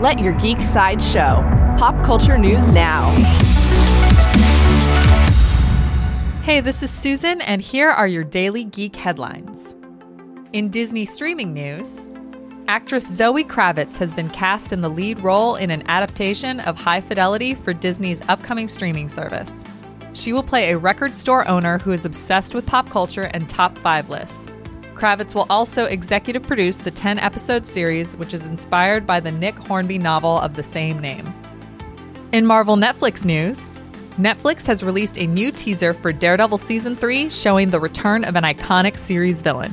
Let your geek side show. Pop culture news now. Hey, this is Susan, and here are your daily geek headlines. In Disney streaming news, actress Zoe Kravitz has been cast in the lead role in an adaptation of High Fidelity for Disney's upcoming streaming service. She will play a record store owner who is obsessed with pop culture and top five lists. Kravitz will also executive produce the 10 episode series, which is inspired by the Nick Hornby novel of the same name. In Marvel Netflix news, Netflix has released a new teaser for Daredevil Season 3 showing the return of an iconic series villain.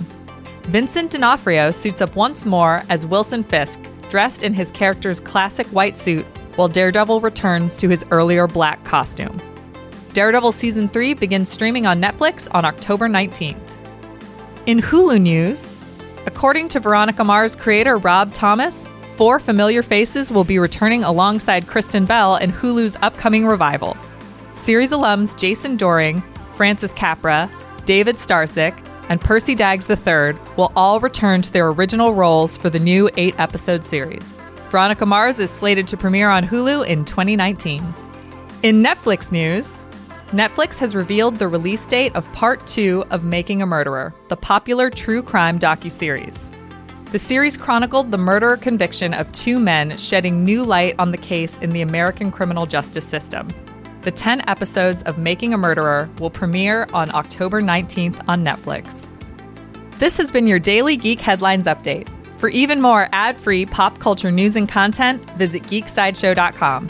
Vincent D'Onofrio suits up once more as Wilson Fisk, dressed in his character's classic white suit, while Daredevil returns to his earlier black costume. Daredevil Season 3 begins streaming on Netflix on October 19th. In Hulu news, according to Veronica Mars creator Rob Thomas, four familiar faces will be returning alongside Kristen Bell in Hulu's upcoming revival. Series alums Jason Dohring, Francis Capra, David Starzyk, and Percy Daggs III will all return to their original roles for the new eight episode series. Veronica Mars is slated to premiere on Hulu in 2019. In Netflix news, Netflix has revealed the release date of part two of Making a Murderer, the popular true crime docuseries. The series chronicled the murder conviction of two men, shedding new light on the case in the American criminal justice system. The 10 episodes of Making a Murderer will premiere on October 19th on Netflix. This has been your daily Geek Headlines Update. For even more ad free pop culture news and content, visit geeksideshow.com.